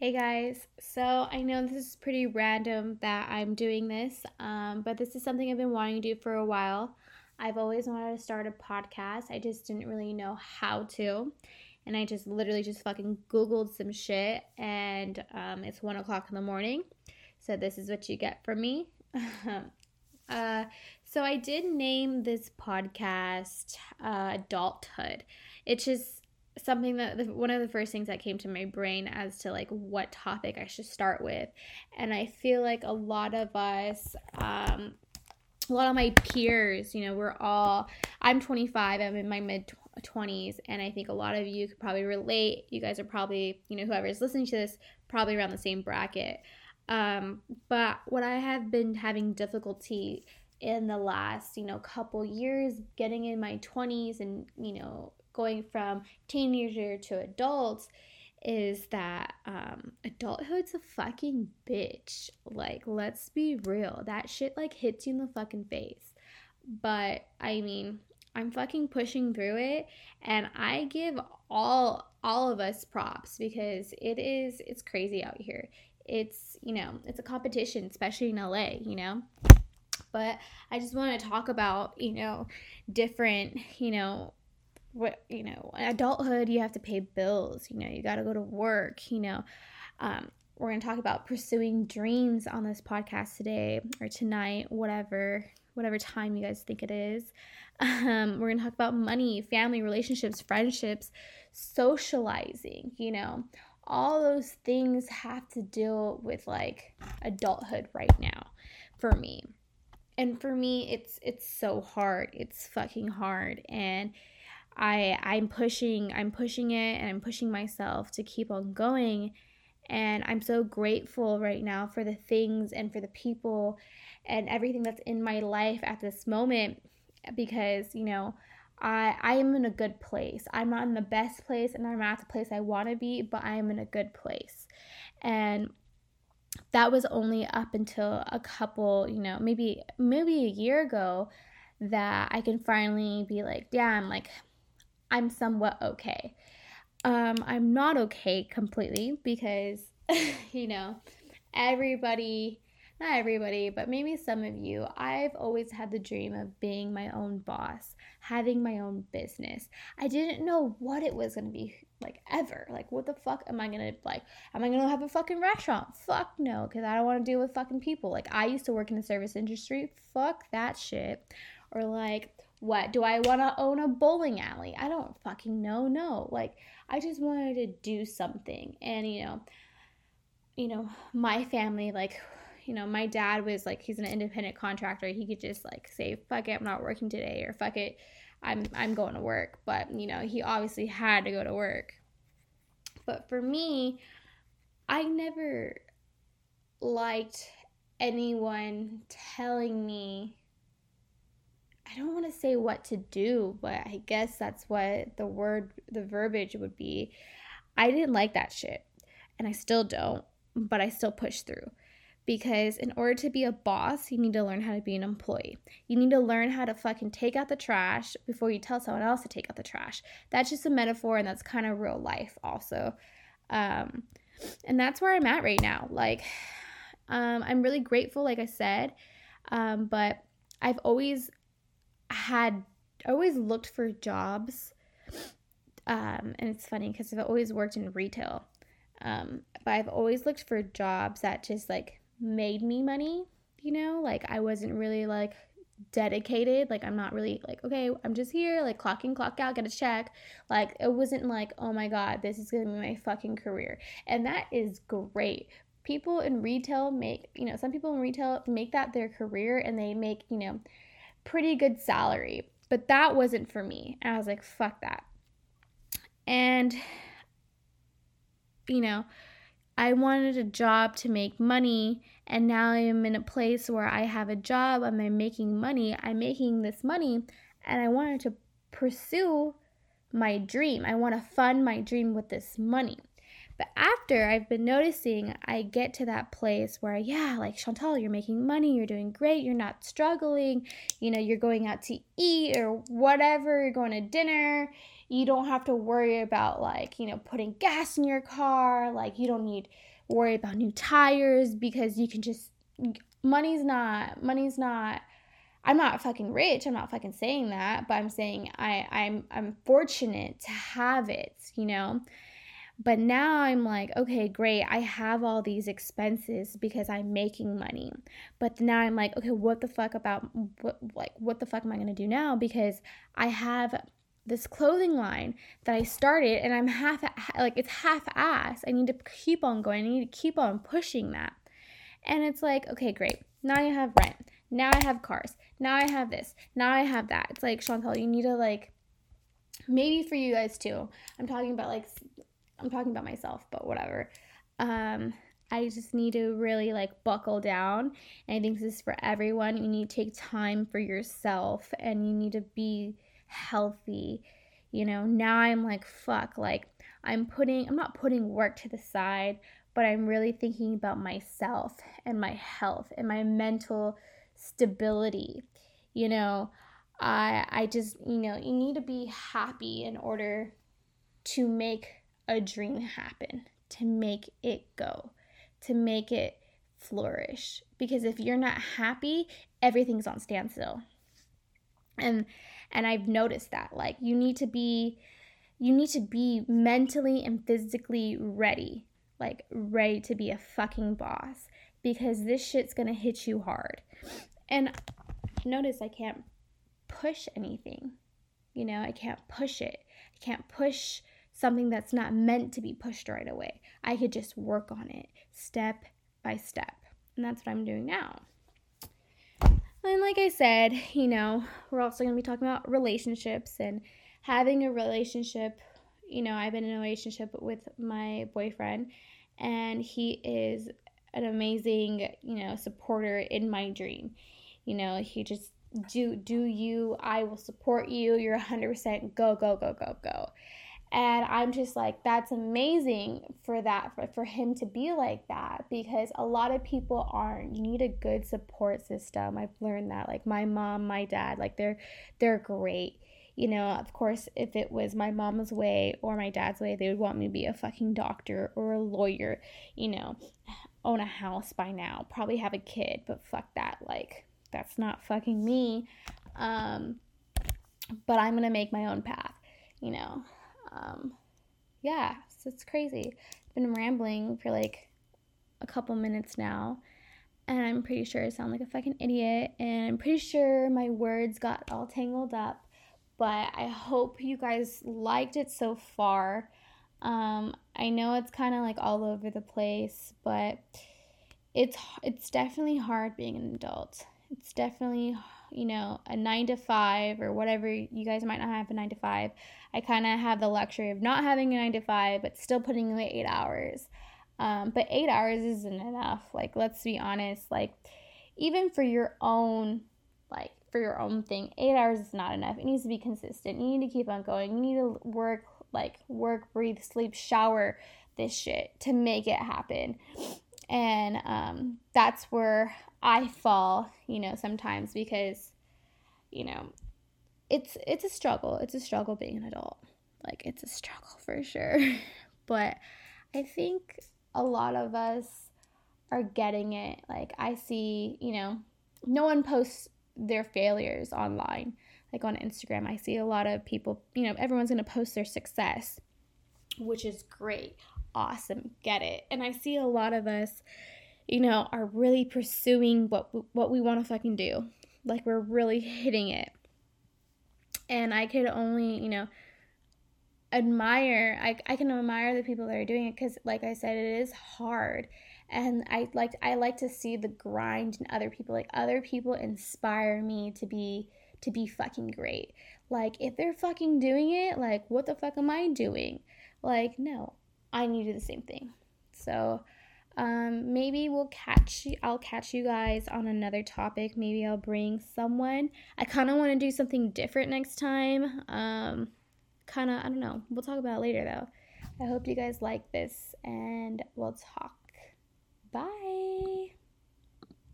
Hey guys, so I know this is pretty random that I'm doing this, um, but this is something I've been wanting to do for a while. I've always wanted to start a podcast, I just didn't really know how to. And I just literally just fucking Googled some shit, and um, it's one o'clock in the morning. So, this is what you get from me. uh, so, I did name this podcast uh, Adulthood. It's just something that the, one of the first things that came to my brain as to like what topic I should start with. And I feel like a lot of us, um, a lot of my peers, you know, we're all, I'm 25, I'm in my mid 20s, and I think a lot of you could probably relate. You guys are probably, you know, whoever's listening to this, probably around the same bracket. Um, but what I have been having difficulty in the last, you know, couple years getting in my 20s and, you know, going from teenager to adults is that um, adulthood's a fucking bitch. Like, let's be real. That shit like hits you in the fucking face. But I mean, I'm fucking pushing through it and I give all all of us props because it is it's crazy out here. It's, you know, it's a competition, especially in LA, you know. But I just want to talk about, you know, different, you know, what you know adulthood you have to pay bills you know you got to go to work you know. Um, we're going to talk about pursuing dreams on this podcast today or tonight whatever whatever time you guys think it is. Um, we're going to talk about money family relationships friendships socializing you know. All those things have to deal with like adulthood right now for me and for me it's it's so hard it's fucking hard and I I'm pushing I'm pushing it and I'm pushing myself to keep on going and I'm so grateful right now for the things and for the people and everything that's in my life at this moment because you know I I am in a good place. I'm not in the best place and I'm not the place I want to be, but I am in a good place. And that was only up until a couple, you know, maybe maybe a year ago that I can finally be like, damn, like I'm somewhat okay. Um, I'm not okay completely because, you know, everybody, not everybody, but maybe some of you, I've always had the dream of being my own boss, having my own business. I didn't know what it was going to be like ever. Like, what the fuck am I going to, like, am I going to have a fucking restaurant? Fuck no, because I don't want to deal with fucking people. Like, I used to work in the service industry. Fuck that shit. Or, like, what? Do I want to own a bowling alley? I don't fucking know. No. Like, I just wanted to do something. And, you know, you know, my family, like, you know, my dad was like, he's an independent contractor. He could just like say, fuck it, I'm not working today, or fuck it, I'm, I'm going to work. But, you know, he obviously had to go to work. But for me, I never liked anyone telling me I don't want to say what to do, but I guess that's what the word, the verbiage would be. I didn't like that shit. And I still don't, but I still push through. Because in order to be a boss, you need to learn how to be an employee. You need to learn how to fucking take out the trash before you tell someone else to take out the trash. That's just a metaphor, and that's kind of real life, also. Um, and that's where I'm at right now. Like, um, I'm really grateful, like I said, um, but I've always had always looked for jobs. Um, and it's funny because I've always worked in retail. Um, but I've always looked for jobs that just like made me money, you know? Like I wasn't really like dedicated. Like I'm not really like, okay, I'm just here, like clock in, clock out, get a check. Like it wasn't like, oh my God, this is gonna be my fucking career. And that is great. People in retail make, you know, some people in retail make that their career and they make, you know, pretty good salary. But that wasn't for me. And I was like, fuck that. And, you know, I wanted a job to make money. And now I'm in a place where I have a job, and I'm making money, I'm making this money, and I wanted to pursue my dream. I want to fund my dream with this money. But after I've been noticing, I get to that place where, yeah, like Chantal, you're making money, you're doing great, you're not struggling, you know, you're going out to eat or whatever, you're going to dinner, you don't have to worry about like, you know, putting gas in your car, like you don't need worry about new tires because you can just money's not money's not I'm not fucking rich. I'm not fucking saying that, but I'm saying I I'm I'm fortunate to have it, you know. But now I'm like, okay, great. I have all these expenses because I'm making money. But now I'm like, okay, what the fuck about what like what the fuck am I going to do now because I have this clothing line that I started and I'm half like it's half ass. I need to keep on going. I need to keep on pushing that. And it's like, okay, great. Now I have rent. Now I have cars. Now I have this. Now I have that. It's like Chantel, you need to like maybe for you guys too. I'm talking about like I'm talking about myself, but whatever. Um I just need to really like buckle down. And I think this is for everyone. You need to take time for yourself and you need to be healthy. You know, now I'm like, fuck, like I'm putting, I'm not putting work to the side, but I'm really thinking about myself and my health and my mental stability. You know, I, I just, you know, you need to be happy in order to make a dream happen, to make it go, to make it flourish. Because if you're not happy, everything's on standstill. And and I've noticed that like you need to be you need to be mentally and physically ready, like ready to be a fucking boss because this shit's going to hit you hard. And notice I can't push anything. You know, I can't push it. I can't push something that's not meant to be pushed right away. I could just work on it step by step. And that's what I'm doing now. And like I said, you know, we're also going to be talking about relationships and having a relationship. You know, I've been in a relationship with my boyfriend, and he is an amazing, you know, supporter in my dream. You know, he just do do you, I will support you. You're 100% go go go go go and i'm just like that's amazing for that for, for him to be like that because a lot of people aren't you need a good support system. I've learned that like my mom my dad like they're they're great. You know of course if it was my mom's way or my dad's way they would want me to be a fucking doctor or a lawyer you know own a house by now probably have a kid but fuck that like that's not fucking me. Um but i'm gonna make my own path you know um, yeah, so it's crazy. I've been rambling for like a couple minutes now, and I'm pretty sure I sound like a fucking idiot, and I'm pretty sure my words got all tangled up. But I hope you guys liked it so far. Um, I know it's kind of like all over the place, but it's it's definitely hard being an adult. It's definitely you know a nine to five or whatever you guys might not have a nine to five. I kind of have the luxury of not having a nine to five, but still putting away eight hours. Um, but eight hours isn't enough. Like, let's be honest. Like, even for your own, like, for your own thing, eight hours is not enough. It needs to be consistent. You need to keep on going. You need to work, like, work, breathe, sleep, shower this shit to make it happen. And um, that's where I fall, you know, sometimes because, you know, it's it's a struggle. It's a struggle being an adult. Like it's a struggle for sure. but I think a lot of us are getting it. Like I see, you know, no one posts their failures online. Like on Instagram, I see a lot of people, you know, everyone's going to post their success, which is great. Awesome. Get it. And I see a lot of us, you know, are really pursuing what what we want to fucking do. Like we're really hitting it and I could only, you know, admire I, I can admire the people that are doing it because like i said it is hard. And i like i like to see the grind in other people like other people inspire me to be to be fucking great. Like if they're fucking doing it like what the fuck am i doing? Like no i need to do the same thing. So um, maybe we'll catch you, I'll catch you guys on another topic. Maybe I'll bring someone. I kind of want to do something different next time. Um, kind of, I don't know. We'll talk about it later though. I hope you guys like this and we'll talk. Bye.